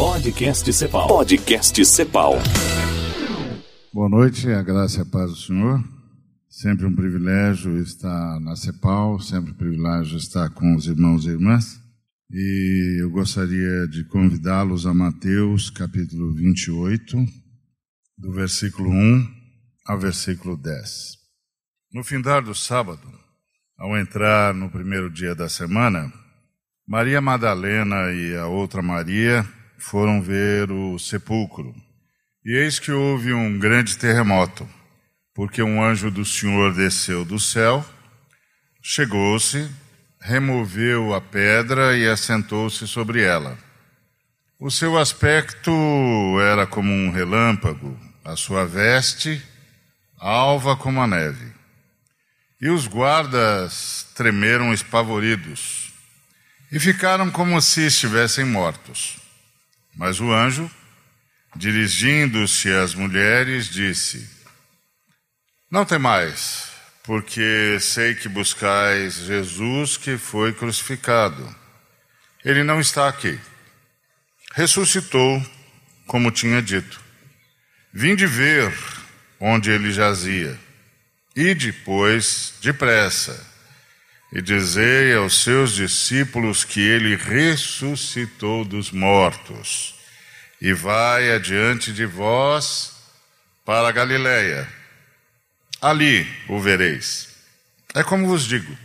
Podcast Cepal. Podcast Cepal. Boa noite, a graça e a paz do Senhor. Sempre um privilégio estar na CEPAL, sempre um privilégio estar com os irmãos e irmãs. E eu gostaria de convidá-los a Mateus, capítulo 28, do versículo 1 ao versículo 10. No findar do sábado, ao entrar no primeiro dia da semana, Maria Madalena e a outra Maria foram ver o sepulcro. E eis que houve um grande terremoto, porque um anjo do Senhor desceu do céu, chegou-se, removeu a pedra e assentou-se sobre ela. O seu aspecto era como um relâmpago, a sua veste alva como a neve. E os guardas tremeram espavoridos e ficaram como se estivessem mortos. Mas o anjo, dirigindo-se às mulheres, disse: Não temais, porque sei que buscais Jesus que foi crucificado. Ele não está aqui. Ressuscitou, como tinha dito. Vinde ver onde ele jazia. E depois, depressa, e dizei aos seus discípulos que ele ressuscitou dos mortos, e vai adiante de vós para a Galiléia. Ali o vereis. É como vos digo.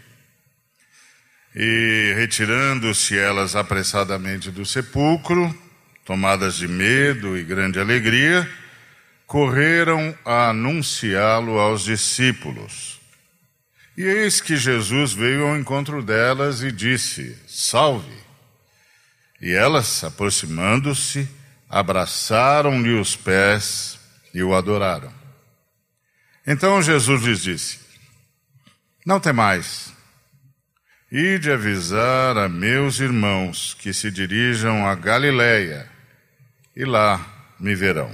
E retirando-se elas apressadamente do sepulcro, tomadas de medo e grande alegria, correram a anunciá-lo aos discípulos. E eis que Jesus veio ao encontro delas e disse: Salve! E elas, aproximando-se, abraçaram-lhe os pés e o adoraram. Então Jesus lhes disse: Não temais. Ide avisar a meus irmãos que se dirijam a Galiléia, e lá me verão.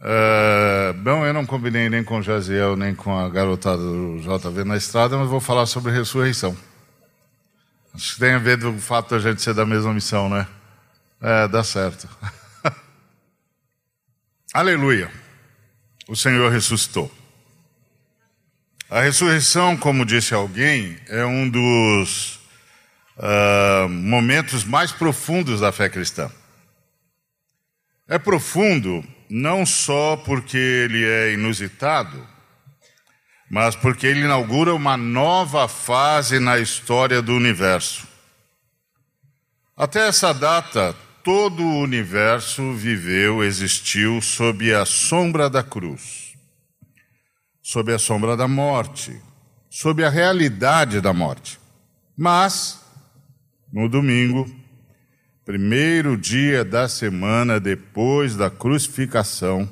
Uh, bom, eu não combinei nem com Jaziel, nem com a garotada do JV na estrada, mas vou falar sobre ressurreição. Acho que tem a ver com o fato da gente ser da mesma missão, né? É, dá certo. Aleluia. O Senhor ressuscitou. A ressurreição, como disse alguém, é um dos uh, momentos mais profundos da fé cristã. É profundo não só porque ele é inusitado, mas porque ele inaugura uma nova fase na história do universo. Até essa data, todo o universo viveu, existiu sob a sombra da cruz, sob a sombra da morte, sob a realidade da morte. Mas, no domingo, primeiro dia da semana depois da crucificação,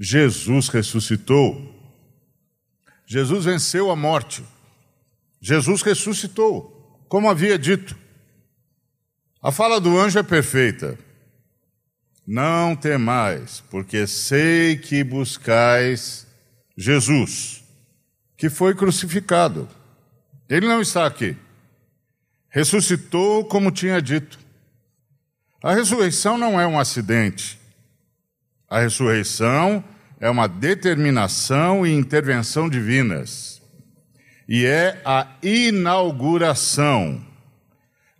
Jesus ressuscitou. Jesus venceu a morte. Jesus ressuscitou, como havia dito. A fala do anjo é perfeita. Não temais, porque sei que buscais Jesus, que foi crucificado. Ele não está aqui. Ressuscitou como tinha dito. A ressurreição não é um acidente. A ressurreição é uma determinação e intervenção divinas. E é a inauguração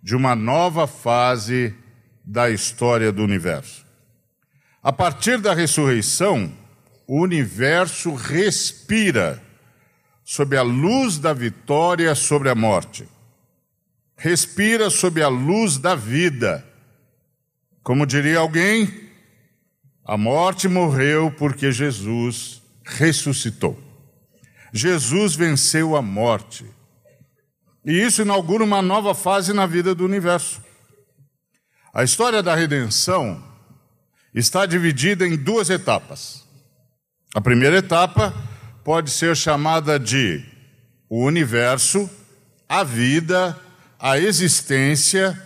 de uma nova fase da história do universo. A partir da ressurreição, o universo respira sob a luz da vitória sobre a morte. Respira sob a luz da vida como diria alguém, a morte morreu porque Jesus ressuscitou. Jesus venceu a morte. E isso inaugura uma nova fase na vida do universo. A história da redenção está dividida em duas etapas. A primeira etapa pode ser chamada de o universo, a vida, a existência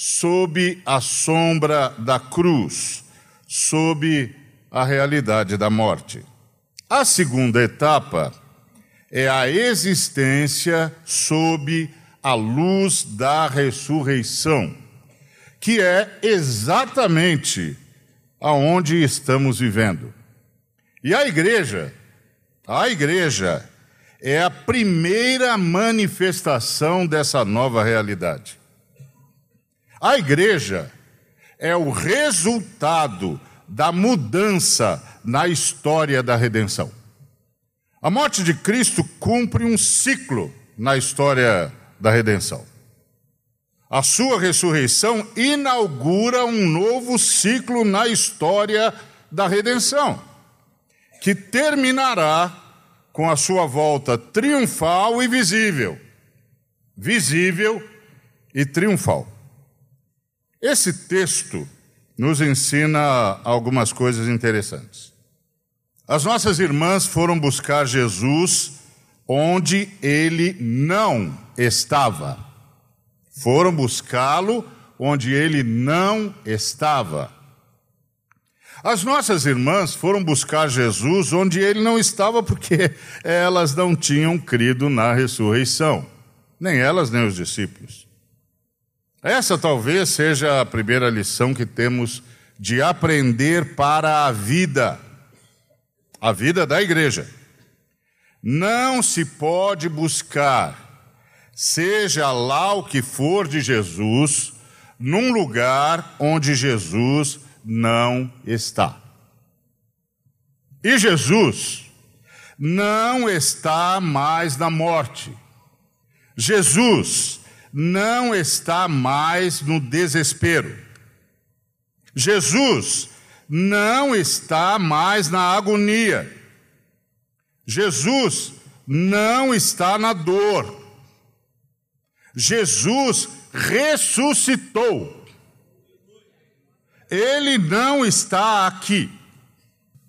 sob a sombra da cruz, sob a realidade da morte. A segunda etapa é a existência sob a luz da ressurreição, que é exatamente aonde estamos vivendo. E a igreja, a igreja é a primeira manifestação dessa nova realidade. A igreja é o resultado da mudança na história da redenção. A morte de Cristo cumpre um ciclo na história da redenção. A sua ressurreição inaugura um novo ciclo na história da redenção, que terminará com a sua volta triunfal e visível. Visível e triunfal. Esse texto nos ensina algumas coisas interessantes. As nossas irmãs foram buscar Jesus onde ele não estava. Foram buscá-lo onde ele não estava. As nossas irmãs foram buscar Jesus onde ele não estava porque elas não tinham crido na ressurreição, nem elas nem os discípulos. Essa talvez seja a primeira lição que temos de aprender para a vida, a vida da igreja. Não se pode buscar, seja lá o que for de Jesus, num lugar onde Jesus não está. E Jesus não está mais na morte. Jesus não está mais no desespero. Jesus não está mais na agonia. Jesus não está na dor. Jesus ressuscitou. Ele não está aqui.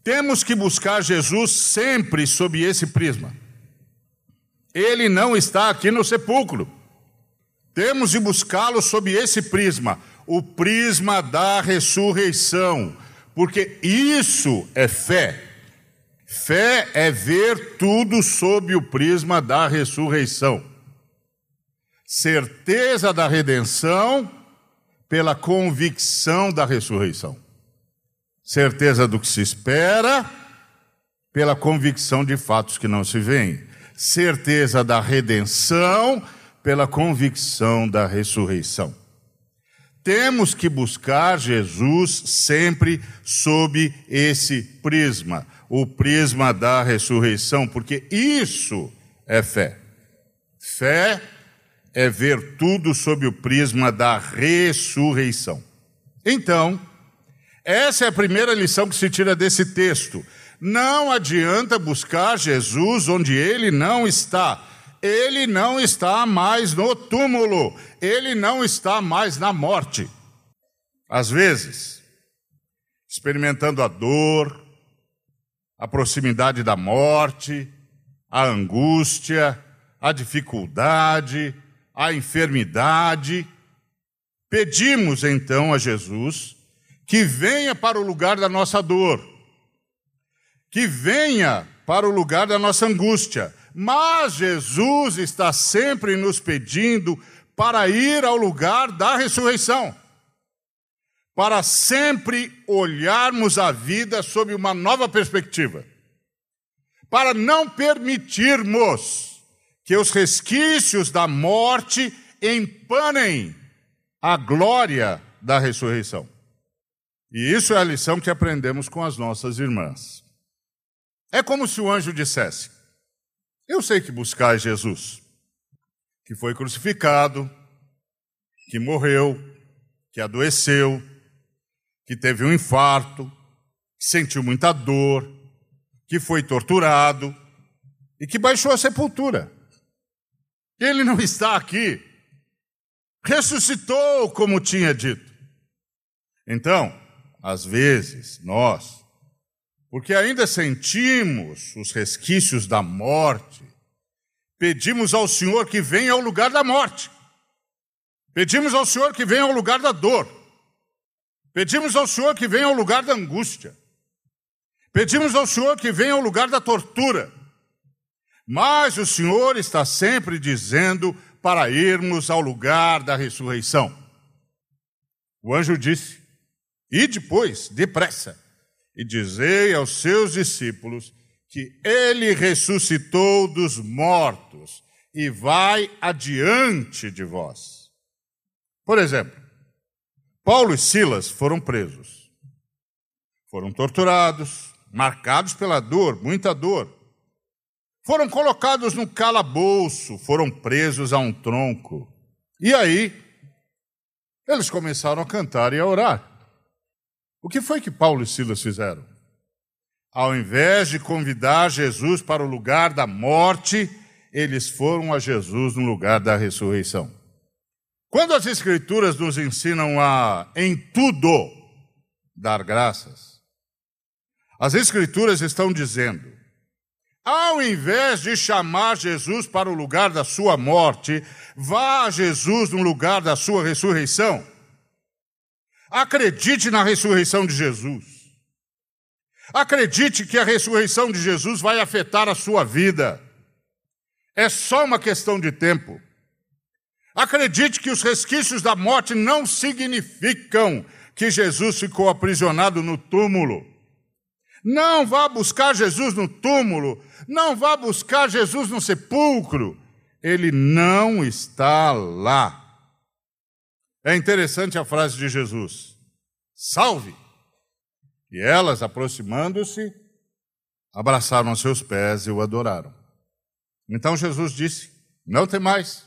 Temos que buscar Jesus sempre sob esse prisma. Ele não está aqui no sepulcro. Temos de buscá-lo sob esse prisma, o prisma da ressurreição, porque isso é fé. Fé é ver tudo sob o prisma da ressurreição. Certeza da redenção pela convicção da ressurreição. Certeza do que se espera pela convicção de fatos que não se veem. Certeza da redenção pela convicção da ressurreição. Temos que buscar Jesus sempre sob esse prisma o prisma da ressurreição, porque isso é fé. Fé é ver tudo sob o prisma da ressurreição. Então, essa é a primeira lição que se tira desse texto. Não adianta buscar Jesus onde ele não está. Ele não está mais no túmulo, ele não está mais na morte. Às vezes, experimentando a dor, a proximidade da morte, a angústia, a dificuldade, a enfermidade. Pedimos então a Jesus que venha para o lugar da nossa dor, que venha para o lugar da nossa angústia. Mas Jesus está sempre nos pedindo para ir ao lugar da ressurreição para sempre olharmos a vida sob uma nova perspectiva, para não permitirmos que os resquícios da morte empanem a glória da ressurreição. E isso é a lição que aprendemos com as nossas irmãs. É como se o anjo dissesse: Eu sei que buscais Jesus, que foi crucificado, que morreu, que adoeceu, que teve um infarto, que sentiu muita dor, que foi torturado e que baixou a sepultura. Ele não está aqui. Ressuscitou, como tinha dito. Então, às vezes, nós, porque ainda sentimos os resquícios da morte, pedimos ao Senhor que venha ao lugar da morte. Pedimos ao Senhor que venha ao lugar da dor. Pedimos ao Senhor que venha ao lugar da angústia. Pedimos ao Senhor que venha ao lugar da tortura. Mas o Senhor está sempre dizendo para irmos ao lugar da ressurreição. O anjo disse: E depois, depressa, e dizei aos seus discípulos que ele ressuscitou dos mortos e vai adiante de vós. Por exemplo, Paulo e Silas foram presos, foram torturados, marcados pela dor, muita dor. Foram colocados no calabouço, foram presos a um tronco. E aí, eles começaram a cantar e a orar. O que foi que Paulo e Silas fizeram? Ao invés de convidar Jesus para o lugar da morte, eles foram a Jesus no lugar da ressurreição. Quando as Escrituras nos ensinam a, em tudo, dar graças, as Escrituras estão dizendo: ao invés de chamar Jesus para o lugar da sua morte, vá a Jesus no lugar da sua ressurreição. Acredite na ressurreição de Jesus. Acredite que a ressurreição de Jesus vai afetar a sua vida. É só uma questão de tempo. Acredite que os resquícios da morte não significam que Jesus ficou aprisionado no túmulo. Não vá buscar Jesus no túmulo, não vá buscar Jesus no sepulcro. Ele não está lá. É interessante a frase de Jesus: Salve! E elas, aproximando-se, abraçaram os seus pés e o adoraram. Então Jesus disse: Não tem mais,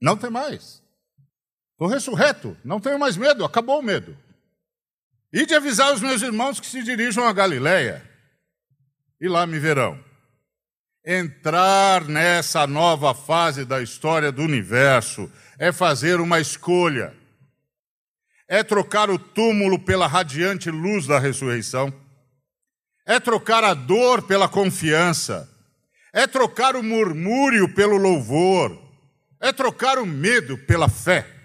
não tem mais. Estou ressurreto, não tenho mais medo, acabou o medo. E de avisar os meus irmãos que se dirijam a Galiléia, e lá me verão. Entrar nessa nova fase da história do universo é fazer uma escolha. É trocar o túmulo pela radiante luz da ressurreição. É trocar a dor pela confiança. É trocar o murmúrio pelo louvor. É trocar o medo pela fé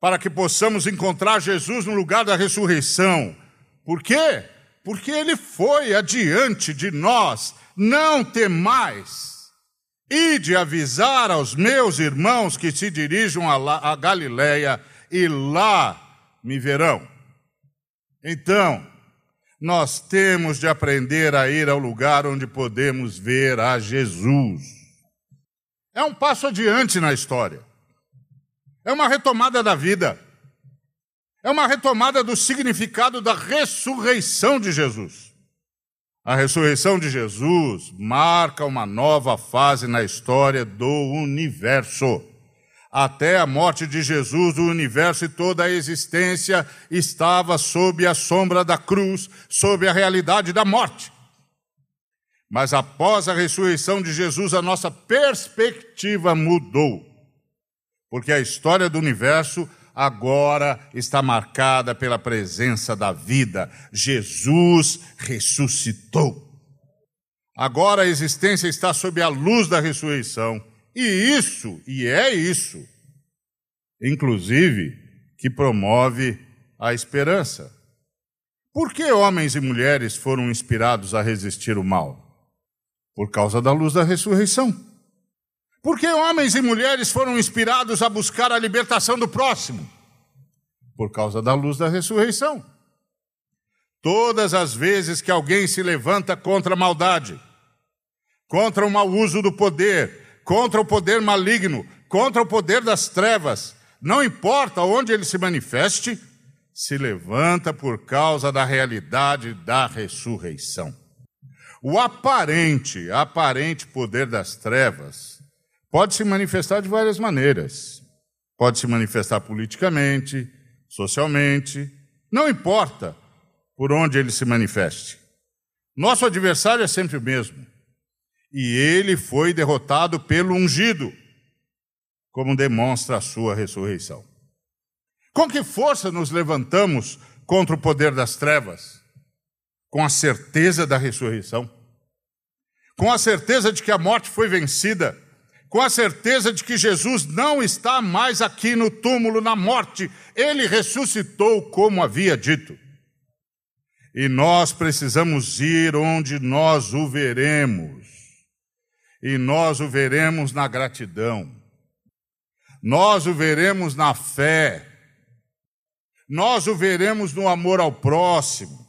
para que possamos encontrar Jesus no lugar da ressurreição. Por quê? Porque ele foi adiante de nós, não temais. E de avisar aos meus irmãos que se dirijam a, a Galiléia e lá me verão. Então, nós temos de aprender a ir ao lugar onde podemos ver a Jesus. É um passo adiante na história. É uma retomada da vida. É uma retomada do significado da ressurreição de Jesus. A ressurreição de Jesus marca uma nova fase na história do universo. Até a morte de Jesus, o universo e toda a existência estava sob a sombra da cruz, sob a realidade da morte. Mas após a ressurreição de Jesus, a nossa perspectiva mudou porque a história do universo agora está marcada pela presença da vida. Jesus ressuscitou. Agora a existência está sob a luz da ressurreição. E isso, e é isso, inclusive, que promove a esperança. Por que homens e mulheres foram inspirados a resistir o mal? Por causa da luz da ressurreição. Por que homens e mulheres foram inspirados a buscar a libertação do próximo? Por causa da luz da ressurreição. Todas as vezes que alguém se levanta contra a maldade, contra o mau uso do poder, contra o poder maligno, contra o poder das trevas, não importa onde ele se manifeste, se levanta por causa da realidade da ressurreição. O aparente, aparente poder das trevas pode se manifestar de várias maneiras. Pode se manifestar politicamente, socialmente, não importa por onde ele se manifeste. Nosso adversário é sempre o mesmo. E ele foi derrotado pelo ungido, como demonstra a sua ressurreição. Com que força nos levantamos contra o poder das trevas? Com a certeza da ressurreição. Com a certeza de que a morte foi vencida com a certeza de que Jesus não está mais aqui no túmulo na morte, ele ressuscitou como havia dito. E nós precisamos ir onde nós o veremos. E nós o veremos na gratidão. Nós o veremos na fé. nós o veremos no amor ao próximo,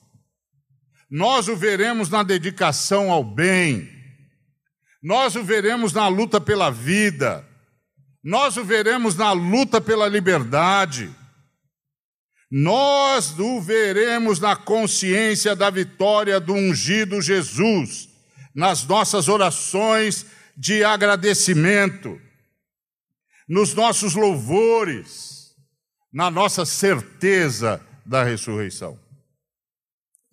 nós o veremos na dedicação ao bem, nós o veremos na luta pela vida, nós o veremos na luta pela liberdade, nós o veremos na consciência da vitória do ungido Jesus, nas nossas orações de agradecimento, nos nossos louvores, na nossa certeza da ressurreição.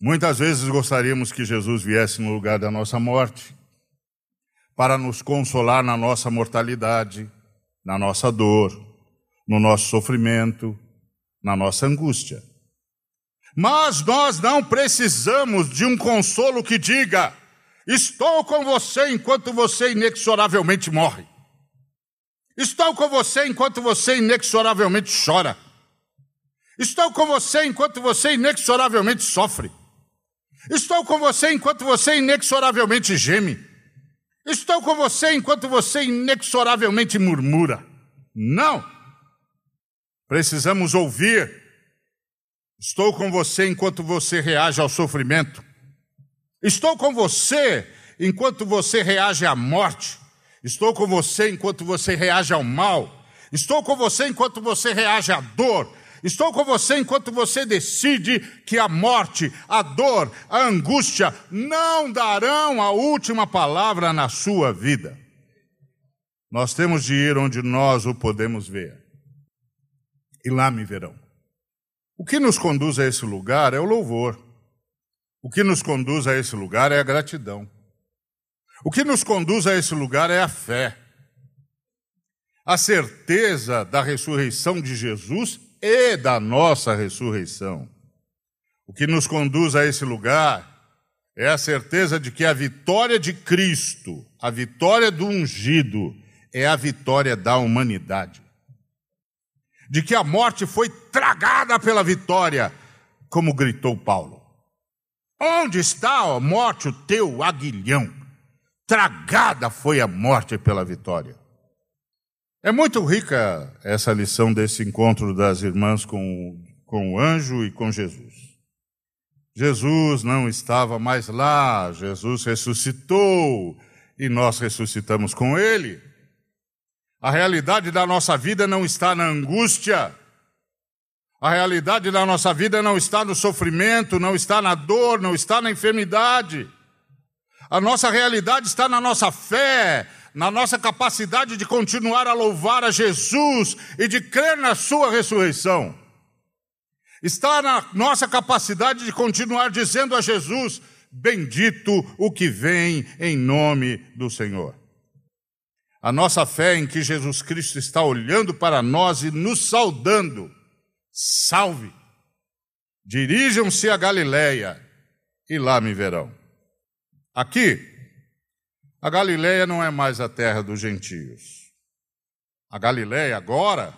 Muitas vezes gostaríamos que Jesus viesse no lugar da nossa morte, para nos consolar na nossa mortalidade, na nossa dor, no nosso sofrimento, na nossa angústia. Mas nós não precisamos de um consolo que diga: Estou com você enquanto você inexoravelmente morre. Estou com você enquanto você inexoravelmente chora. Estou com você enquanto você inexoravelmente sofre. Estou com você enquanto você inexoravelmente geme. Estou com você enquanto você inexoravelmente murmura. Não! Precisamos ouvir. Estou com você enquanto você reage ao sofrimento. Estou com você enquanto você reage à morte. Estou com você enquanto você reage ao mal. Estou com você enquanto você reage à dor. Estou com você enquanto você decide que a morte, a dor, a angústia não darão a última palavra na sua vida. Nós temos de ir onde nós o podemos ver. E lá me verão. O que nos conduz a esse lugar é o louvor. O que nos conduz a esse lugar é a gratidão. O que nos conduz a esse lugar é a fé. A certeza da ressurreição de Jesus e da nossa ressurreição. O que nos conduz a esse lugar é a certeza de que a vitória de Cristo, a vitória do ungido, é a vitória da humanidade. De que a morte foi tragada pela vitória, como gritou Paulo. Onde está, a morte, o teu aguilhão? Tragada foi a morte pela vitória. É muito rica essa lição desse encontro das irmãs com, com o anjo e com Jesus. Jesus não estava mais lá, Jesus ressuscitou e nós ressuscitamos com ele. A realidade da nossa vida não está na angústia, a realidade da nossa vida não está no sofrimento, não está na dor, não está na enfermidade. A nossa realidade está na nossa fé, na nossa capacidade de continuar a louvar a Jesus e de crer na Sua ressurreição. Está na nossa capacidade de continuar dizendo a Jesus: Bendito o que vem em nome do Senhor. A nossa fé em que Jesus Cristo está olhando para nós e nos saudando Salve! Dirijam-se a Galiléia e lá me verão. Aqui, a Galiléia não é mais a terra dos gentios. A Galiléia agora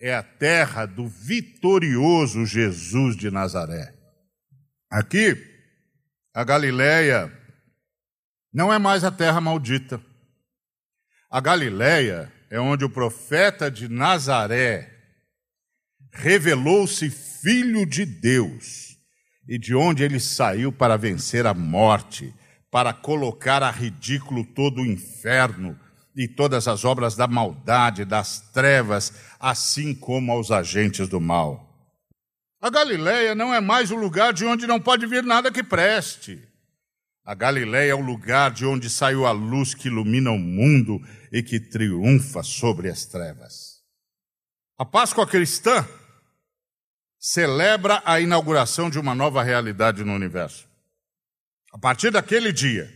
é a terra do vitorioso Jesus de Nazaré. Aqui, a Galiléia não é mais a terra maldita. A Galiléia é onde o profeta de Nazaré revelou-se Filho de Deus e de onde ele saiu para vencer a morte, para colocar a ridículo todo o inferno e todas as obras da maldade, das trevas, assim como aos agentes do mal. A Galileia não é mais o lugar de onde não pode vir nada que preste. A Galileia é o lugar de onde saiu a luz que ilumina o mundo e que triunfa sobre as trevas. A Páscoa cristã celebra a inauguração de uma nova realidade no universo. A partir daquele dia,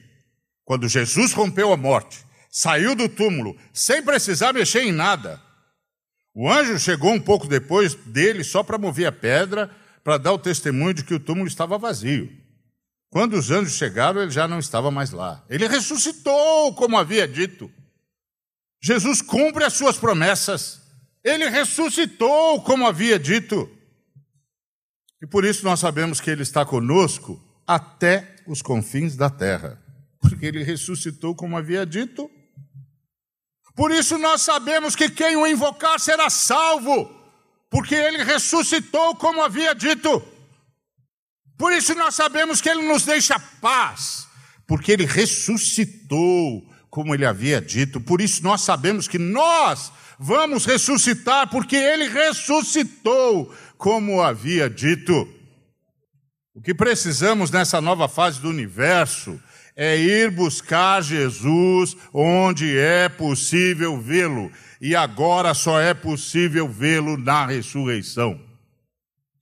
quando Jesus rompeu a morte, saiu do túmulo, sem precisar mexer em nada, o anjo chegou um pouco depois dele só para mover a pedra, para dar o testemunho de que o túmulo estava vazio. Quando os anjos chegaram, ele já não estava mais lá. Ele ressuscitou, como havia dito. Jesus cumpre as suas promessas. Ele ressuscitou, como havia dito. E por isso nós sabemos que Ele está conosco até os confins da terra, porque Ele ressuscitou, como havia dito. Por isso nós sabemos que quem o invocar será salvo, porque ele ressuscitou como havia dito. Por isso nós sabemos que ele nos deixa paz, porque ele ressuscitou como ele havia dito. Por isso nós sabemos que nós vamos ressuscitar, porque ele ressuscitou como havia dito. O que precisamos nessa nova fase do universo é ir buscar Jesus onde é possível vê-lo, e agora só é possível vê-lo na ressurreição.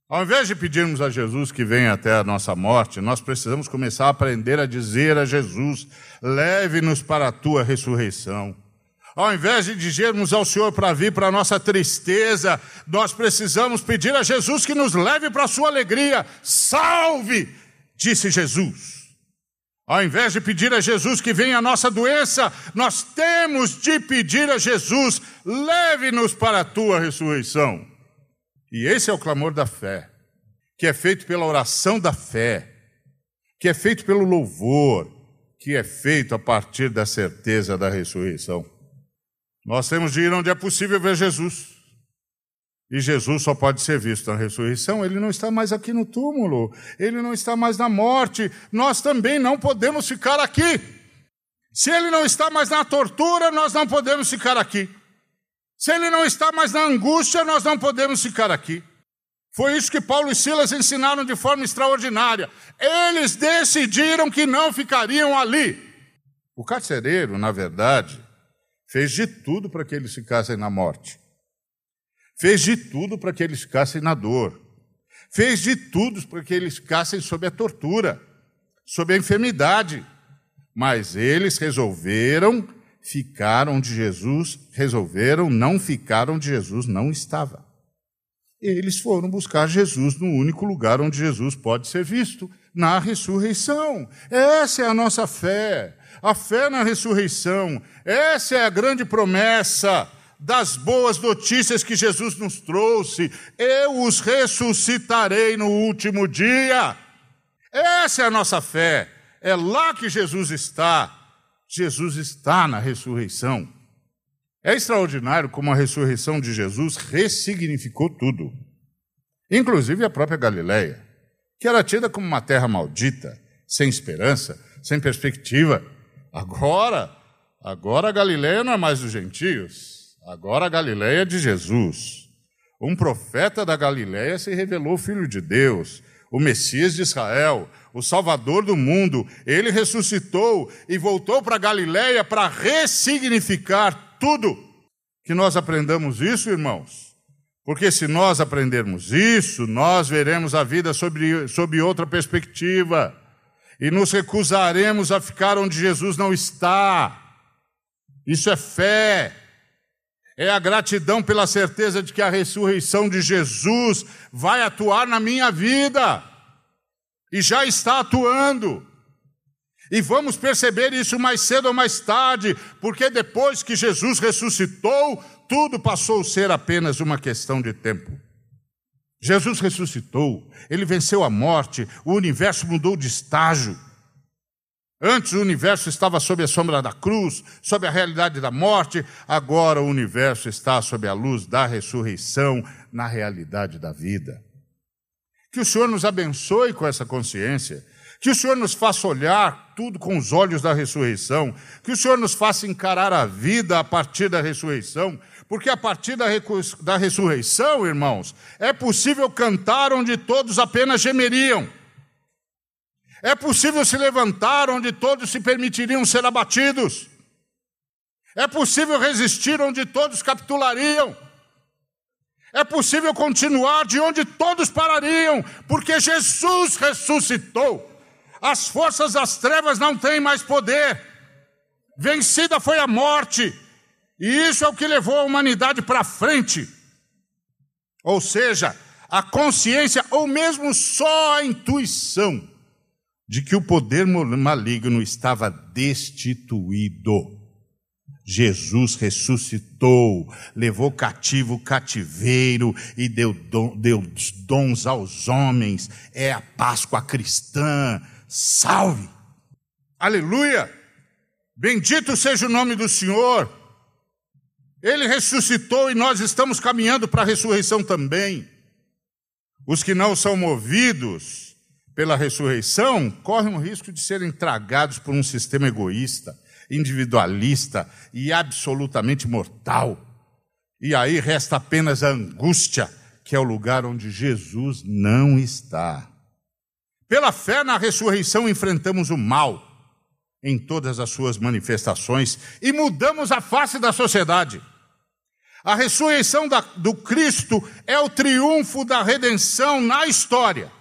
Ao invés de pedirmos a Jesus que venha até a nossa morte, nós precisamos começar a aprender a dizer a Jesus: leve-nos para a tua ressurreição. Ao invés de dizermos ao Senhor para vir para a nossa tristeza, nós precisamos pedir a Jesus que nos leve para a sua alegria. Salve, disse Jesus. Ao invés de pedir a Jesus que venha a nossa doença, nós temos de pedir a Jesus: leve-nos para a tua ressurreição. E esse é o clamor da fé, que é feito pela oração da fé, que é feito pelo louvor, que é feito a partir da certeza da ressurreição. Nós temos de ir onde é possível ver Jesus. E Jesus só pode ser visto na ressurreição, ele não está mais aqui no túmulo, ele não está mais na morte, nós também não podemos ficar aqui. Se ele não está mais na tortura, nós não podemos ficar aqui. Se ele não está mais na angústia, nós não podemos ficar aqui. Foi isso que Paulo e Silas ensinaram de forma extraordinária. Eles decidiram que não ficariam ali. O carcereiro, na verdade, Fez de tudo para que eles ficassem na morte. Fez de tudo para que eles ficassem na dor. Fez de tudo para que eles ficassem sob a tortura, sob a enfermidade. Mas eles resolveram ficar onde Jesus, resolveram não ficar onde Jesus não estava. Eles foram buscar Jesus no único lugar onde Jesus pode ser visto, na ressurreição. Essa é a nossa fé a fé na ressurreição. Essa é a grande promessa das boas notícias que Jesus nos trouxe. Eu os ressuscitarei no último dia. Essa é a nossa fé. É lá que Jesus está. Jesus está na ressurreição. É extraordinário como a ressurreição de Jesus ressignificou tudo, inclusive a própria Galileia, que era tida como uma terra maldita, sem esperança, sem perspectiva. Agora, agora a Galileia não é mais dos gentios, agora a Galileia é de Jesus. Um profeta da Galileia se revelou filho de Deus, o Messias de Israel, o Salvador do mundo. Ele ressuscitou e voltou para Galileia para ressignificar tudo. Que nós aprendamos isso, irmãos. Porque se nós aprendermos isso, nós veremos a vida sob, sob outra perspectiva e nos recusaremos a ficar onde Jesus não está. Isso é fé. É a gratidão pela certeza de que a ressurreição de Jesus vai atuar na minha vida. E já está atuando. E vamos perceber isso mais cedo ou mais tarde, porque depois que Jesus ressuscitou, tudo passou a ser apenas uma questão de tempo. Jesus ressuscitou, ele venceu a morte, o universo mudou de estágio. Antes o universo estava sob a sombra da cruz, sob a realidade da morte, agora o universo está sob a luz da ressurreição, na realidade da vida. Que o Senhor nos abençoe com essa consciência, que o Senhor nos faça olhar tudo com os olhos da ressurreição, que o Senhor nos faça encarar a vida a partir da ressurreição, porque a partir da, da ressurreição, irmãos, é possível cantar onde todos apenas gemeriam. É possível se levantar onde todos se permitiriam ser abatidos. É possível resistir onde todos capitulariam. É possível continuar de onde todos parariam, porque Jesus ressuscitou. As forças das trevas não têm mais poder. Vencida foi a morte, e isso é o que levou a humanidade para frente. Ou seja, a consciência, ou mesmo só a intuição, de que o poder maligno estava destituído. Jesus ressuscitou, levou cativo o cativeiro e deu, dom, deu dons aos homens. É a Páscoa cristã. Salve! Aleluia! Bendito seja o nome do Senhor. Ele ressuscitou e nós estamos caminhando para a ressurreição também. Os que não são movidos pela ressurreição correm o risco de serem tragados por um sistema egoísta, individualista e absolutamente mortal. E aí resta apenas a angústia, que é o lugar onde Jesus não está. Pela fé na ressurreição enfrentamos o mal em todas as suas manifestações e mudamos a face da sociedade. A ressurreição da, do Cristo é o triunfo da redenção na história.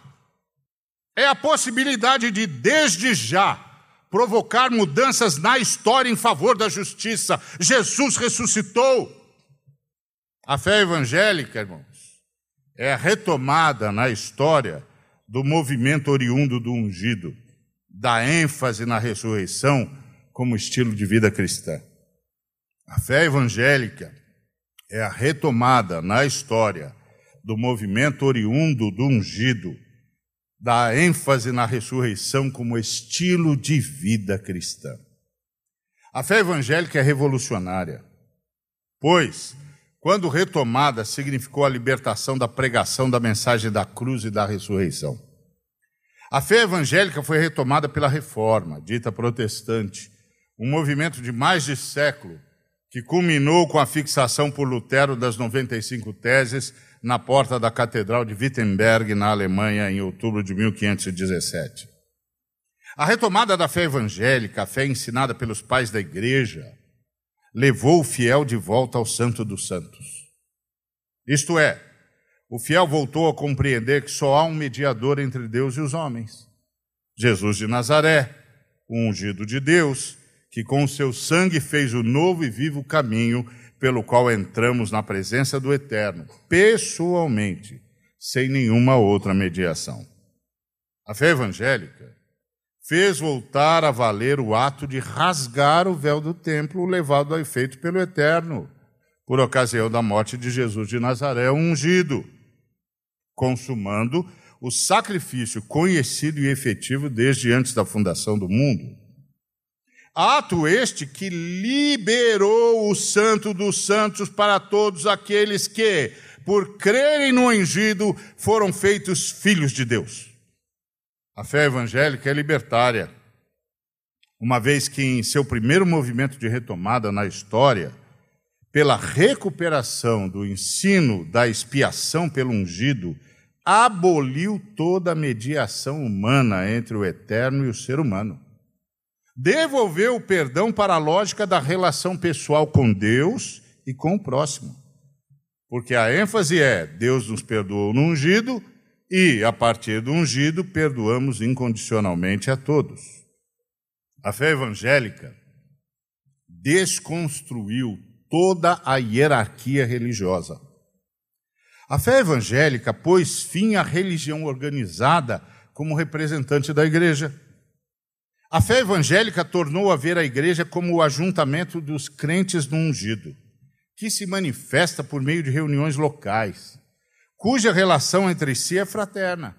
É a possibilidade de, desde já, provocar mudanças na história em favor da justiça. Jesus ressuscitou. A fé evangélica, irmãos, é a retomada na história do movimento oriundo do ungido, da ênfase na ressurreição como estilo de vida cristã. A fé evangélica é a retomada na história do movimento oriundo do ungido, da ênfase na ressurreição como estilo de vida cristã. A fé evangélica é revolucionária, pois, quando retomada, significou a libertação da pregação da mensagem da cruz e da ressurreição. A fé evangélica foi retomada pela reforma, dita protestante, um movimento de mais de século que culminou com a fixação por Lutero das 95 teses na porta da Catedral de Wittenberg, na Alemanha, em outubro de 1517. A retomada da fé evangélica, a fé ensinada pelos pais da igreja, levou o fiel de volta ao Santo dos Santos. Isto é, o fiel voltou a compreender que só há um mediador entre Deus e os homens: Jesus de Nazaré, o ungido de Deus, que com o seu sangue fez o novo e vivo caminho pelo qual entramos na presença do Eterno, pessoalmente, sem nenhuma outra mediação. A fé evangélica fez voltar a valer o ato de rasgar o véu do templo levado a efeito pelo Eterno, por ocasião da morte de Jesus de Nazaré, ungido, consumando o sacrifício conhecido e efetivo desde antes da fundação do mundo Ato este que liberou o Santo dos Santos para todos aqueles que, por crerem no ungido, foram feitos filhos de Deus. A fé evangélica é libertária, uma vez que, em seu primeiro movimento de retomada na história, pela recuperação do ensino da expiação pelo ungido, aboliu toda a mediação humana entre o eterno e o ser humano devolveu o perdão para a lógica da relação pessoal com Deus e com o próximo. Porque a ênfase é: Deus nos perdoou no ungido e, a partir do ungido, perdoamos incondicionalmente a todos. A fé evangélica desconstruiu toda a hierarquia religiosa. A fé evangélica pôs fim à religião organizada como representante da igreja. A fé evangélica tornou a ver a igreja como o ajuntamento dos crentes no ungido, que se manifesta por meio de reuniões locais, cuja relação entre si é fraterna,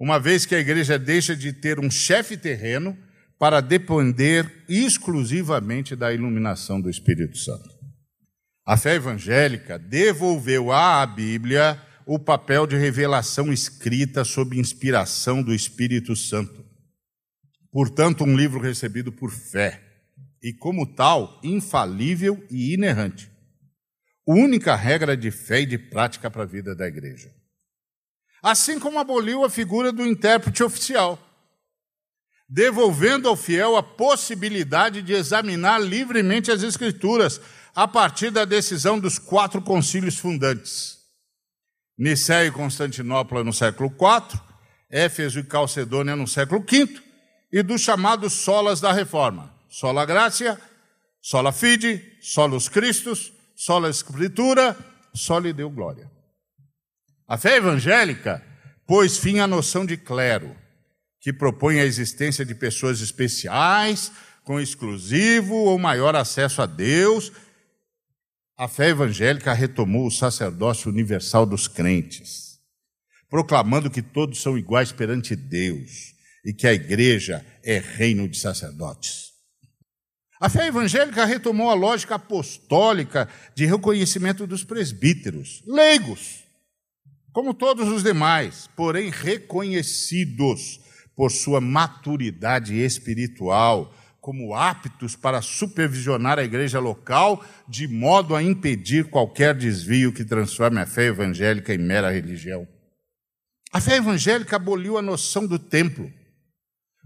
uma vez que a igreja deixa de ter um chefe terreno para depender exclusivamente da iluminação do Espírito Santo. A fé evangélica devolveu à Bíblia o papel de revelação escrita sob inspiração do Espírito Santo Portanto, um livro recebido por fé e, como tal, infalível e inerrante. Única regra de fé e de prática para a vida da igreja. Assim como aboliu a figura do intérprete oficial, devolvendo ao fiel a possibilidade de examinar livremente as Escrituras a partir da decisão dos quatro concílios fundantes. Nicéia e Constantinopla no século IV, Éfeso e Calcedônia no século V e dos chamados solas da reforma: sola gracia, sola fide, solos Christus, sola escritura, sola deu glória. A fé evangélica pôs fim à noção de clero, que propõe a existência de pessoas especiais, com exclusivo ou maior acesso a Deus. A fé evangélica retomou o sacerdócio universal dos crentes, proclamando que todos são iguais perante Deus e que a igreja é reino de sacerdotes. A fé evangélica retomou a lógica apostólica de reconhecimento dos presbíteros, leigos, como todos os demais, porém reconhecidos por sua maturidade espiritual, como aptos para supervisionar a igreja local, de modo a impedir qualquer desvio que transforme a fé evangélica em mera religião. A fé evangélica aboliu a noção do templo,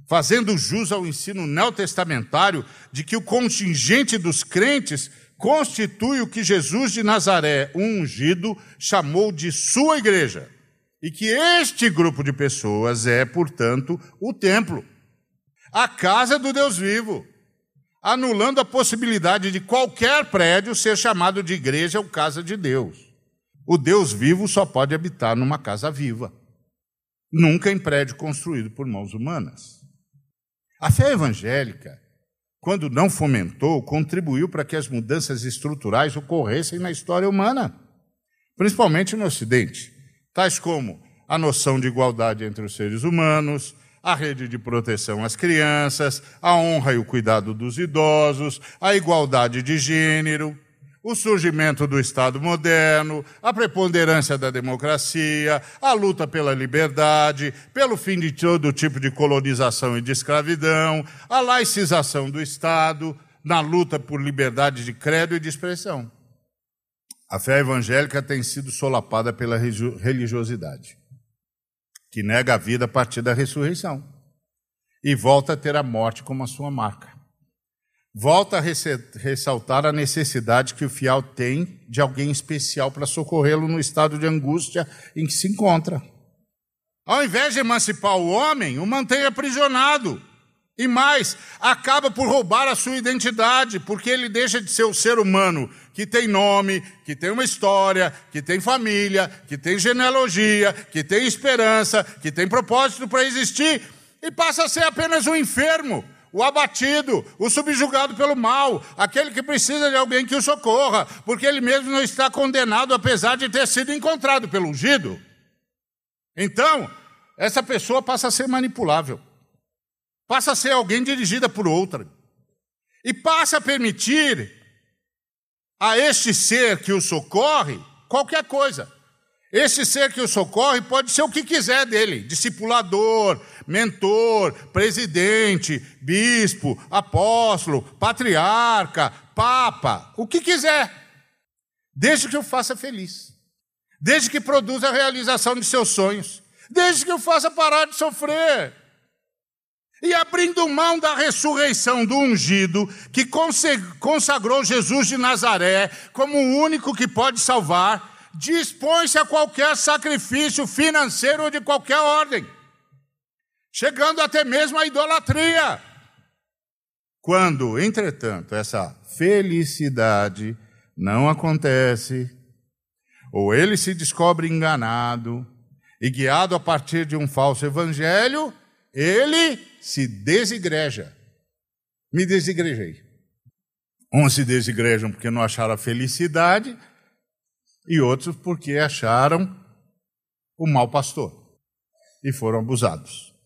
fazendo jus ao ensino neotestamentário de que o contingente dos crentes constitui o que Jesus de Nazaré, o ungido, chamou de sua igreja, e que este grupo de pessoas é, portanto, o templo a casa do Deus vivo, anulando a possibilidade de qualquer prédio ser chamado de igreja ou casa de Deus. O Deus vivo só pode habitar numa casa viva, nunca em prédio construído por mãos humanas. A fé evangélica, quando não fomentou, contribuiu para que as mudanças estruturais ocorressem na história humana, principalmente no Ocidente, tais como a noção de igualdade entre os seres humanos, a rede de proteção às crianças, a honra e o cuidado dos idosos, a igualdade de gênero, o surgimento do Estado moderno, a preponderância da democracia, a luta pela liberdade, pelo fim de todo tipo de colonização e de escravidão, a laicização do Estado, na luta por liberdade de credo e de expressão. A fé evangélica tem sido solapada pela religiosidade que nega a vida a partir da ressurreição e volta a ter a morte como a sua marca. Volta a ressaltar a necessidade que o fiel tem de alguém especial para socorrê-lo no estado de angústia em que se encontra. Ao invés de emancipar o homem, o mantém aprisionado e mais, acaba por roubar a sua identidade, porque ele deixa de ser o ser humano que tem nome, que tem uma história, que tem família, que tem genealogia, que tem esperança, que tem propósito para existir, e passa a ser apenas um enfermo, o abatido, o subjugado pelo mal, aquele que precisa de alguém que o socorra, porque ele mesmo não está condenado, apesar de ter sido encontrado pelo ungido. Então, essa pessoa passa a ser manipulável passa a ser alguém dirigida por outra. E passa a permitir a este ser que o socorre qualquer coisa. Esse ser que o socorre pode ser o que quiser dele: discipulador, mentor, presidente, bispo, apóstolo, patriarca, papa, o que quiser, desde que o faça feliz, desde que produza a realização de seus sonhos, desde que o faça parar de sofrer, e abrindo mão da ressurreição do ungido, que consagrou Jesus de Nazaré como o único que pode salvar, dispõe-se a qualquer sacrifício financeiro ou de qualquer ordem, chegando até mesmo à idolatria. Quando, entretanto, essa felicidade não acontece, ou ele se descobre enganado e guiado a partir de um falso evangelho, ele se desigreja. Me desigrejei. Uns se desigrejam porque não acharam a felicidade, e outros porque acharam o mau pastor e foram abusados.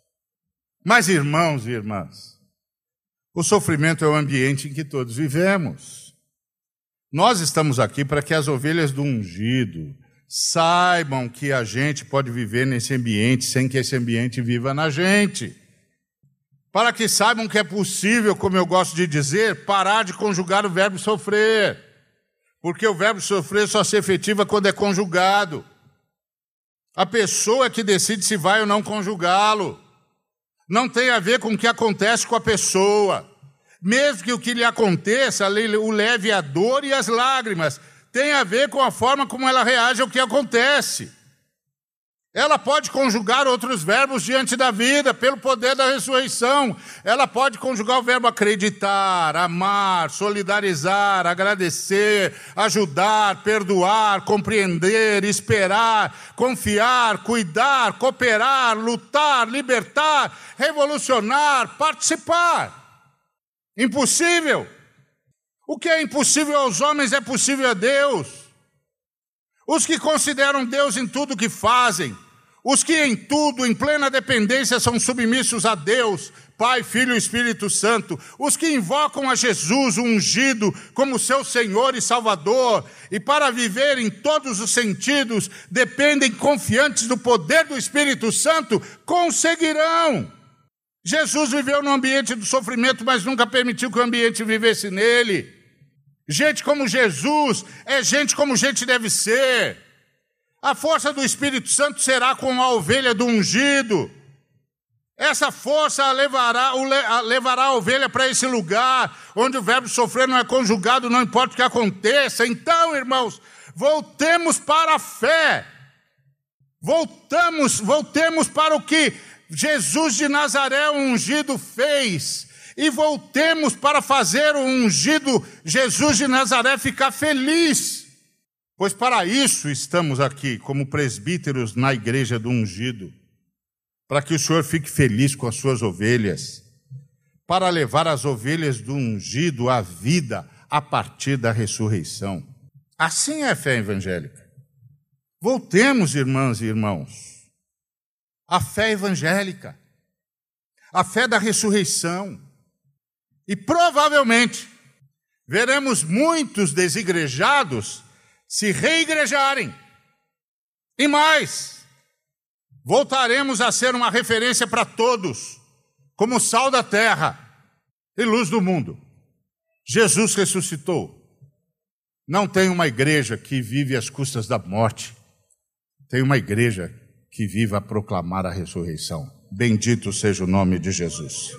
Mas, irmãos e irmãs, o sofrimento é o ambiente em que todos vivemos. Nós estamos aqui para que as ovelhas do ungido saibam que a gente pode viver nesse ambiente sem que esse ambiente viva na gente para que saibam que é possível, como eu gosto de dizer, parar de conjugar o verbo sofrer. Porque o verbo sofrer só se efetiva quando é conjugado. A pessoa é que decide se vai ou não conjugá-lo. Não tem a ver com o que acontece com a pessoa. Mesmo que o que lhe aconteça o leve a dor e as lágrimas, tem a ver com a forma como ela reage ao que acontece. Ela pode conjugar outros verbos diante da vida, pelo poder da ressurreição. Ela pode conjugar o verbo acreditar, amar, solidarizar, agradecer, ajudar, perdoar, compreender, esperar, confiar, cuidar, cooperar, lutar, libertar, revolucionar, participar. Impossível. O que é impossível aos homens é possível a Deus. Os que consideram Deus em tudo que fazem, Os que em tudo, em plena dependência, são submissos a Deus, Pai, Filho e Espírito Santo. Os que invocam a Jesus, o ungido, como seu Senhor e Salvador, e para viver em todos os sentidos, dependem confiantes do poder do Espírito Santo, conseguirão. Jesus viveu no ambiente do sofrimento, mas nunca permitiu que o ambiente vivesse nele. Gente como Jesus é gente como gente deve ser. A força do Espírito Santo será como a ovelha do ungido. Essa força levará, levará a ovelha para esse lugar onde o verbo sofrer não é conjugado, não importa o que aconteça. Então, irmãos, voltemos para a fé. Voltamos, voltemos para o que Jesus de Nazaré, o ungido, fez. E voltemos para fazer o ungido Jesus de Nazaré ficar feliz. Pois para isso estamos aqui, como presbíteros na igreja do ungido, para que o Senhor fique feliz com as suas ovelhas, para levar as ovelhas do ungido à vida a partir da ressurreição. Assim é a fé evangélica. Voltemos, irmãs e irmãos, à fé evangélica, à fé da ressurreição. E provavelmente veremos muitos desigrejados se reigrejarem. E mais, voltaremos a ser uma referência para todos, como sal da terra e luz do mundo. Jesus ressuscitou. Não tem uma igreja que vive às custas da morte. Tem uma igreja que vive a proclamar a ressurreição. Bendito seja o nome de Jesus.